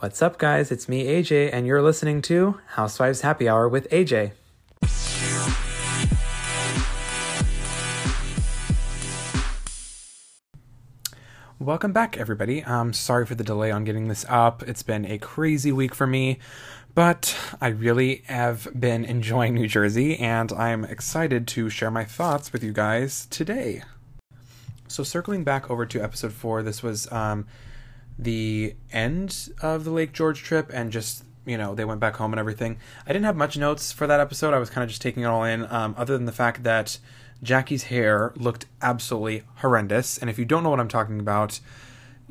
What's up, guys? It's me, AJ, and you're listening to Housewives Happy Hour with AJ. Welcome back, everybody. I'm sorry for the delay on getting this up. It's been a crazy week for me, but I really have been enjoying New Jersey, and I'm excited to share my thoughts with you guys today. So, circling back over to episode four, this was um, the end of the Lake George trip and just you know they went back home and everything. I didn't have much notes for that episode. I was kind of just taking it all in, um, other than the fact that Jackie's hair looked absolutely horrendous. And if you don't know what I'm talking about,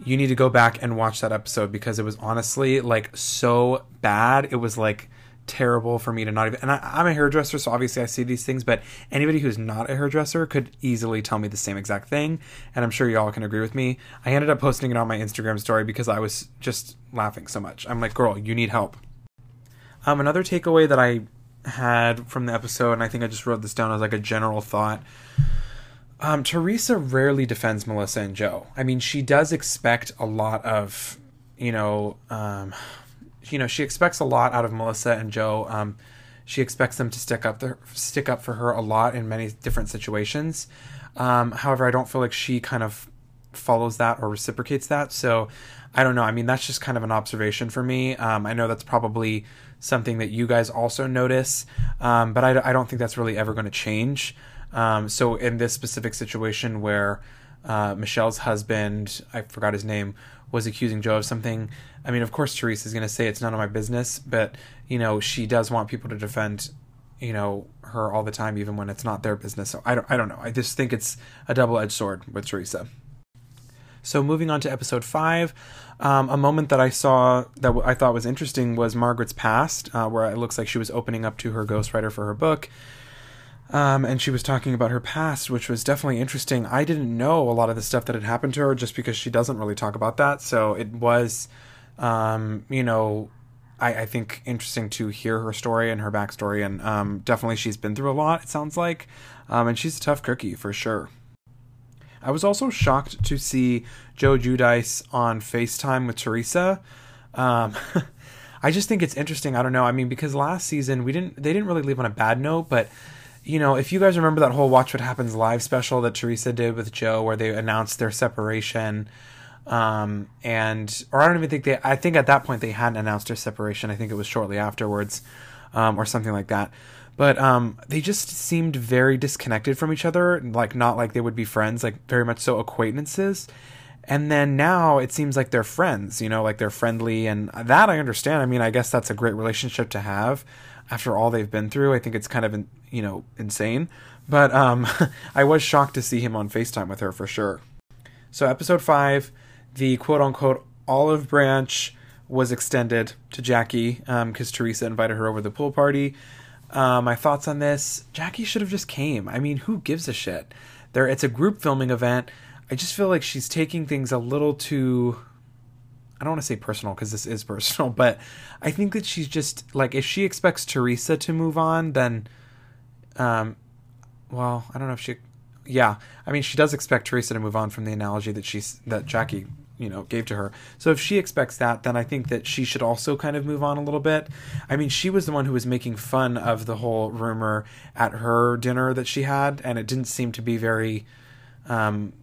you need to go back and watch that episode because it was honestly like so bad. It was like terrible for me to not even. And I, am a hairdresser, so obviously I see these things. But anybody who's not a hairdresser could easily tell me the same exact thing, and I'm sure y'all can agree with me. I ended up posting it on my Instagram story because I was just laughing so much. I'm like, girl, you need help. Um, another takeaway that I had from the episode, and I think I just wrote this down as like a general thought. Um, Teresa rarely defends Melissa and Joe. I mean, she does expect a lot of, you know, um, you know, she expects a lot out of Melissa and Joe. Um, she expects them to stick up stick up for her a lot in many different situations. Um, however, I don't feel like she kind of follows that or reciprocates that. So I don't know. I mean, that's just kind of an observation for me. Um, I know that's probably something that you guys also notice, um, but I, I, don't think that's really ever going to change. Um, so in this specific situation where uh, Michelle's husband, I forgot his name, was accusing Joe of something. I mean, of course, Teresa is going to say it's none of my business, but you know, she does want people to defend, you know, her all the time, even when it's not their business. So I don't, I don't know. I just think it's a double-edged sword with Teresa. So moving on to episode five, um, a moment that I saw that I thought was interesting was Margaret's past, uh, where it looks like she was opening up to her ghostwriter for her book. Um, and she was talking about her past, which was definitely interesting. I didn't know a lot of the stuff that had happened to her just because she doesn't really talk about that. So it was, um, you know, I, I, think interesting to hear her story and her backstory. And um, definitely she's been through a lot, it sounds like. Um, and she's a tough cookie for sure. I was also shocked to see Joe Giudice on FaceTime with Teresa. Um, I just think it's interesting. I don't know. I mean, because last season we didn't, they didn't really leave on a bad note, but you know, if you guys remember that whole Watch What Happens live special that Teresa did with Joe, where they announced their separation, um, and or I don't even think they. I think at that point they hadn't announced their separation. I think it was shortly afterwards, um, or something like that. But um, they just seemed very disconnected from each other, like not like they would be friends, like very much so acquaintances. And then now it seems like they're friends, you know, like they're friendly, and that I understand. I mean, I guess that's a great relationship to have after all they've been through. I think it's kind of you know insane, but um, I was shocked to see him on Facetime with her for sure. So episode five, the quote unquote olive branch was extended to Jackie because um, Teresa invited her over the pool party. Uh, my thoughts on this: Jackie should have just came. I mean, who gives a shit? There, it's a group filming event. I just feel like she's taking things a little too I don't want to say personal because this is personal, but I think that she's just like if she expects Teresa to move on, then, um, well, I don't know if she, yeah, I mean she does expect Teresa to move on from the analogy that she's that Jackie you know gave to her. So if she expects that, then I think that she should also kind of move on a little bit. I mean, she was the one who was making fun of the whole rumor at her dinner that she had, and it didn't seem to be very. Um,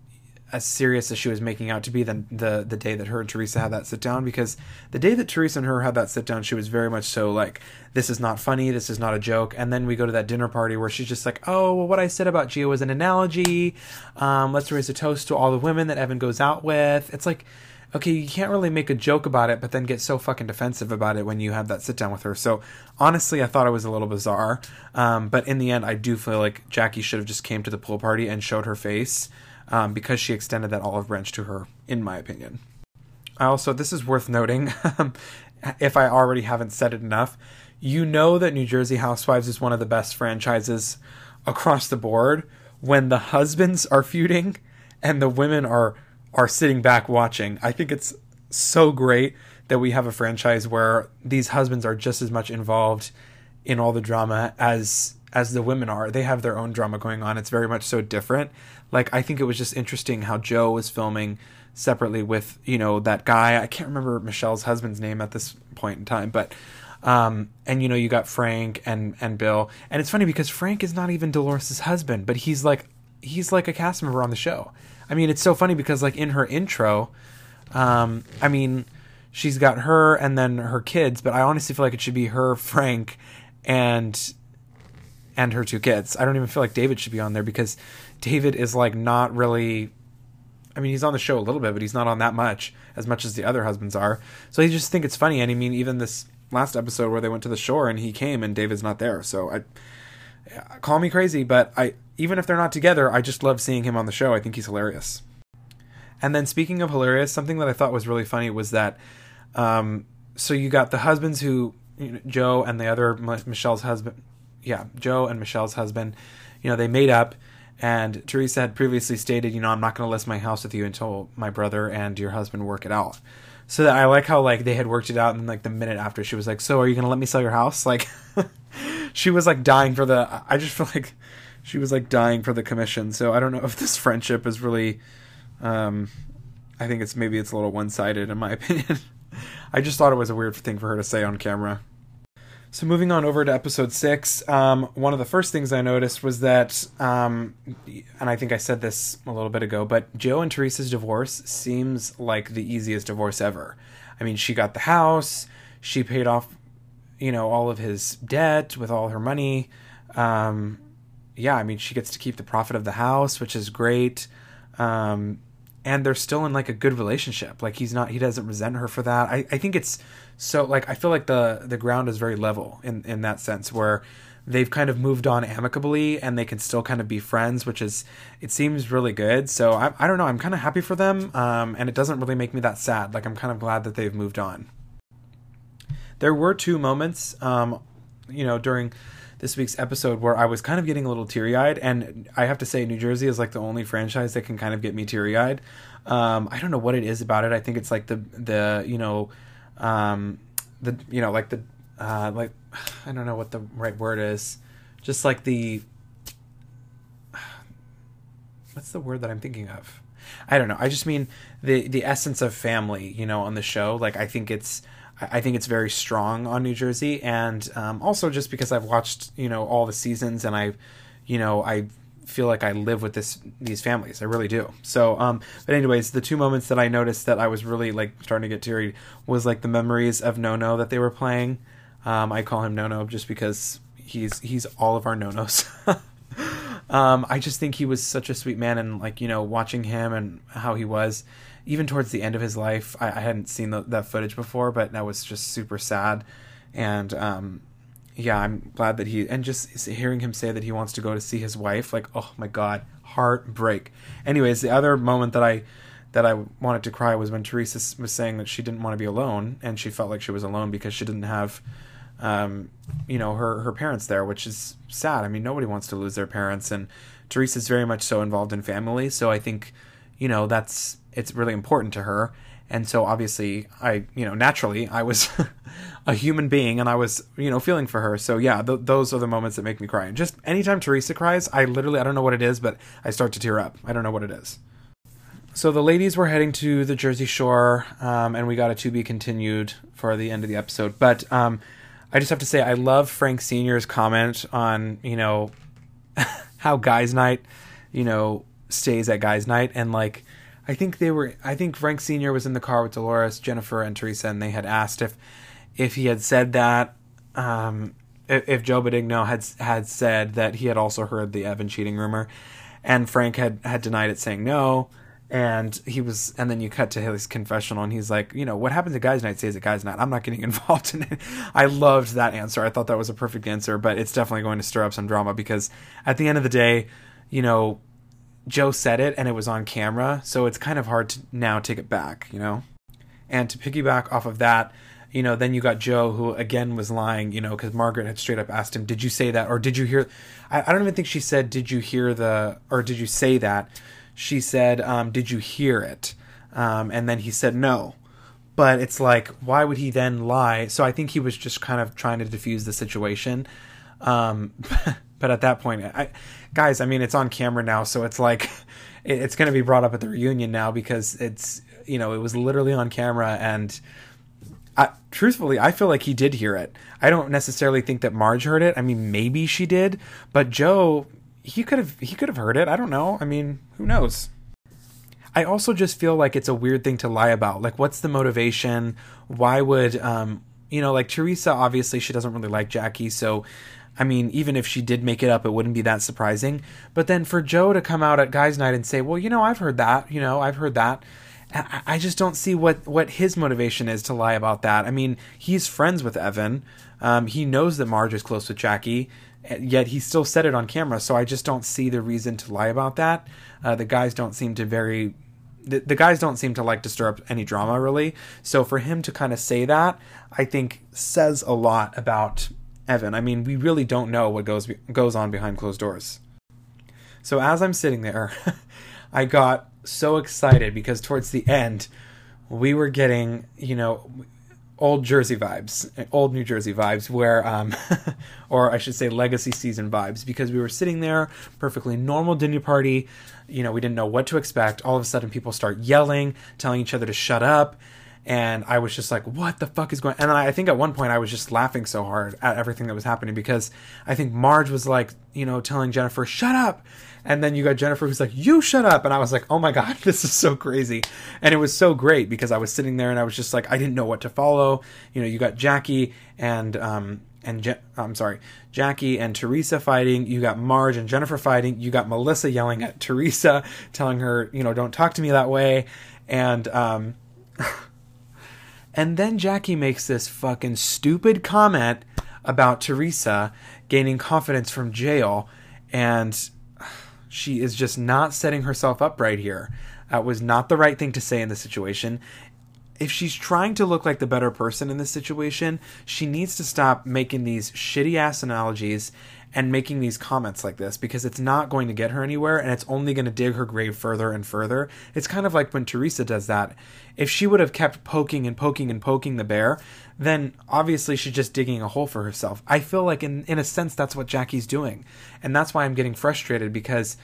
as serious as she was making out to be the, the the day that her and Teresa had that sit down because the day that Teresa and her had that sit down she was very much so like this is not funny this is not a joke. And then we go to that dinner party where she's just like oh well what I said about Gio was an analogy. Um, let's raise a toast to all the women that Evan goes out with. It's like okay you can't really make a joke about it but then get so fucking defensive about it when you have that sit down with her. So honestly I thought it was a little bizarre. Um, but in the end I do feel like Jackie should have just came to the pool party and showed her face um, because she extended that olive branch to her, in my opinion. I also, this is worth noting, if I already haven't said it enough, you know that New Jersey Housewives is one of the best franchises across the board when the husbands are feuding and the women are are sitting back watching. I think it's so great that we have a franchise where these husbands are just as much involved in all the drama as as the women are. They have their own drama going on. It's very much so different. Like I think it was just interesting how Joe was filming separately with you know that guy. I can't remember Michelle's husband's name at this point in time, but um, and you know you got Frank and and Bill, and it's funny because Frank is not even Dolores's husband, but he's like he's like a cast member on the show. I mean, it's so funny because like in her intro, um, I mean, she's got her and then her kids, but I honestly feel like it should be her, Frank, and and her two kids. I don't even feel like David should be on there because David is like not really I mean, he's on the show a little bit, but he's not on that much, as much as the other husbands are. So I just think it's funny. And I mean, even this last episode where they went to the shore and he came and David's not there. So I call me crazy, but I even if they're not together, I just love seeing him on the show. I think he's hilarious. And then speaking of hilarious, something that I thought was really funny was that, um, so you got the husbands who you know, Joe and the other Michelle's husband, yeah, Joe and Michelle's husband, you know, they made up and Teresa had previously stated, you know, I'm not going to list my house with you until my brother and your husband work it out. So I like how like they had worked it out, and like the minute after, she was like, "So are you going to let me sell your house?" Like, she was like dying for the. I just feel like she was like dying for the commission. So I don't know if this friendship is really. Um, I think it's maybe it's a little one sided in my opinion. I just thought it was a weird thing for her to say on camera. So moving on over to episode six, um, one of the first things I noticed was that, um, and I think I said this a little bit ago, but Joe and Teresa's divorce seems like the easiest divorce ever. I mean, she got the house, she paid off, you know, all of his debt with all her money. Um, yeah, I mean, she gets to keep the profit of the house, which is great. Um, and they're still in like a good relationship. Like he's not, he doesn't resent her for that. I, I think it's so like I feel like the the ground is very level in in that sense where they've kind of moved on amicably and they can still kind of be friends, which is it seems really good. So I I don't know, I'm kind of happy for them, um, and it doesn't really make me that sad. Like I'm kind of glad that they've moved on. There were two moments, um, you know, during this week's episode where I was kind of getting a little teary eyed, and I have to say, New Jersey is like the only franchise that can kind of get me teary eyed. Um, I don't know what it is about it. I think it's like the the you know, um, the you know like the uh, like I don't know what the right word is, just like the what's the word that I'm thinking of? I don't know. I just mean the the essence of family, you know, on the show. Like I think it's I think it's very strong on New Jersey, and um, also just because I've watched you know all the seasons, and I, you know, I feel like I live with this these families. I really do. So, um, but anyways, the two moments that I noticed that I was really like starting to get teary was like the memories of Nonno that they were playing. Um, I call him Nonno just because he's he's all of our Nonnos. um, I just think he was such a sweet man, and like you know, watching him and how he was even towards the end of his life, I, I hadn't seen the, that footage before, but that was just super sad. And um, yeah, I'm glad that he and just hearing him say that he wants to go to see his wife, like oh my god, heartbreak. Anyways, the other moment that I that I wanted to cry was when Teresa was saying that she didn't want to be alone, and she felt like she was alone because she didn't have, um, you know, her her parents there, which is sad. I mean, nobody wants to lose their parents, and Teresa's very much so involved in family. So I think, you know, that's it's really important to her. And so obviously i you know naturally i was a human being and i was you know feeling for her. So yeah th- those are the moments that make me cry. And just anytime teresa cries i literally i don't know what it is but i start to tear up. I don't know what it is. So the ladies were heading to the jersey shore um, and we got a to be continued for the end of the episode. But um, i just have to say i love frank senior's comment on you know how guys night you know stays at guys night and like I think they were. I think Frank Senior was in the car with Dolores, Jennifer, and Teresa, and they had asked if if he had said that. Um, if, if Joe Benigno had had said that he had also heard the Evan cheating rumor, and Frank had had denied it, saying no. And he was, and then you cut to his confessional, and he's like, you know, what happens at guys' night stays at guys' night. I'm not getting involved in it. I loved that answer. I thought that was a perfect answer, but it's definitely going to stir up some drama because at the end of the day, you know, Joe said it and it was on camera, so it's kind of hard to now take it back, you know? And to piggyback off of that, you know, then you got Joe who again was lying, you know, because Margaret had straight up asked him, Did you say that? Or did you hear? I, I, don't even think she said, Did you hear the, or did you say that? She said, um, Did you hear it? Um, and then he said no. But it's like, why would he then lie? So I think he was just kind of trying to defuse the situation. Um, but at that point, I, guys, I mean, it's on camera now, so it's like it's going to be brought up at the reunion now because it's you know, it was literally on camera and I, truthfully, I feel like he did hear it. I don't necessarily think that Marge heard it. I mean, maybe she did, but Joe, he could have he could have heard it. I don't know. I mean, who knows? I also just feel like it's a weird thing to lie about. Like, what's the motivation? Why would um, you know, like Teresa? Obviously, she doesn't really like Jackie, so I mean, even if she did make it up, it wouldn't be that surprising. But then for Joe to come out at guys' night and say, "Well, you know, I've heard that. You know, I've heard that." I just don't see what what his motivation is to lie about that. I mean, he's friends with Evan. Um, he knows that Marge is close with Jackie, yet he still said it on camera. So I just don't see the reason to lie about that. Uh, the guys don't seem to very the, the guys don't seem to like to stir up any drama really. So for him to kind of say that, I think says a lot about Evan. I mean, we really don't know what goes goes on behind closed doors. So as I'm sitting there, I got so excited because towards the end, we were getting, you know, old Jersey vibes, old New Jersey vibes, where, um, or I should say, legacy season vibes, because we were sitting there, perfectly normal dinner party. You know, we didn't know what to expect. All of a sudden, people start yelling, telling each other to shut up. And I was just like, what the fuck is going And I think at one point I was just laughing so hard at everything that was happening because I think Marge was like, you know, telling Jennifer, shut up. And then you got Jennifer who's like, you shut up. And I was like, oh my God, this is so crazy. And it was so great because I was sitting there and I was just like, I didn't know what to follow. You know, you got Jackie and, um, and Je- I'm sorry, Jackie and Teresa fighting. You got Marge and Jennifer fighting. You got Melissa yelling at Teresa, telling her, you know, don't talk to me that way. And, um, and then Jackie makes this fucking stupid comment about Teresa gaining confidence from jail. And she is just not setting herself up right here. That was not the right thing to say in the situation. If she's trying to look like the better person in this situation, she needs to stop making these shitty ass analogies and making these comments like this because it's not going to get her anywhere and it's only going to dig her grave further and further. It's kind of like when Teresa does that. If she would have kept poking and poking and poking the bear, then obviously she's just digging a hole for herself. I feel like in in a sense that's what Jackie's doing. And that's why I'm getting frustrated because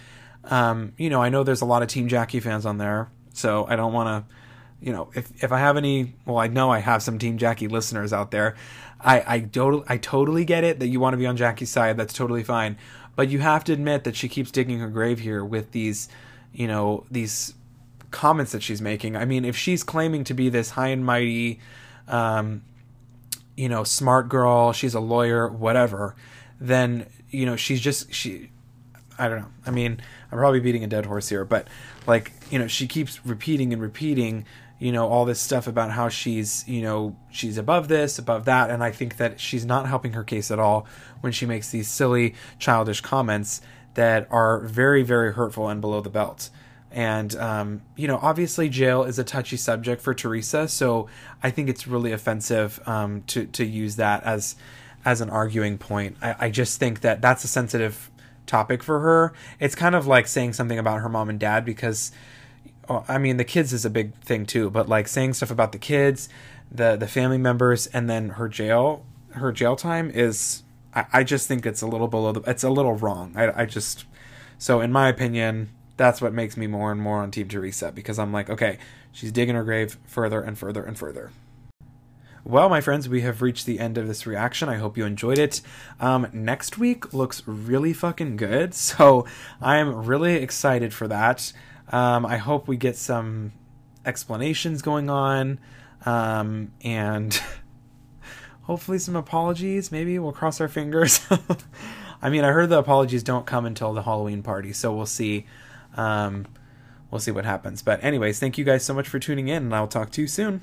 um, you know, I know there's a lot of Team Jackie fans on there, so I don't want to you know, if if I have any, well, I know I have some Team Jackie listeners out there. I I totally I totally get it that you want to be on Jackie's side. That's totally fine, but you have to admit that she keeps digging her grave here with these, you know, these comments that she's making. I mean, if she's claiming to be this high and mighty, um, you know, smart girl, she's a lawyer, whatever, then you know she's just she. I don't know. I mean, I'm probably beating a dead horse here, but like you know, she keeps repeating and repeating you know all this stuff about how she's you know she's above this above that and i think that she's not helping her case at all when she makes these silly childish comments that are very very hurtful and below the belt. And um, you know obviously jail is a touchy subject for teresa so i think it's really offensive um, to to use that as as an arguing point. I, I just think that that's a sensitive topic for her. It's kind of like saying something about her mom and dad because I mean, the kids is a big thing too, but like saying stuff about the kids, the the family members, and then her jail her jail time is, I, I just think it's a little below the, it's a little wrong. I, I just, so in my opinion, that's what makes me more and more on Team Teresa because I'm like, okay, she's digging her grave further and further and further. Well, my friends, we have reached the end of this reaction. I hope you enjoyed it. Um, next week looks really fucking good, so I am really excited for that. Um, I hope we get some explanations going on um, and hopefully some apologies. Maybe we'll cross our fingers. I mean, I heard the apologies don't come until the Halloween party, so we'll see. Um, we'll see what happens. But, anyways, thank you guys so much for tuning in, and I'll talk to you soon.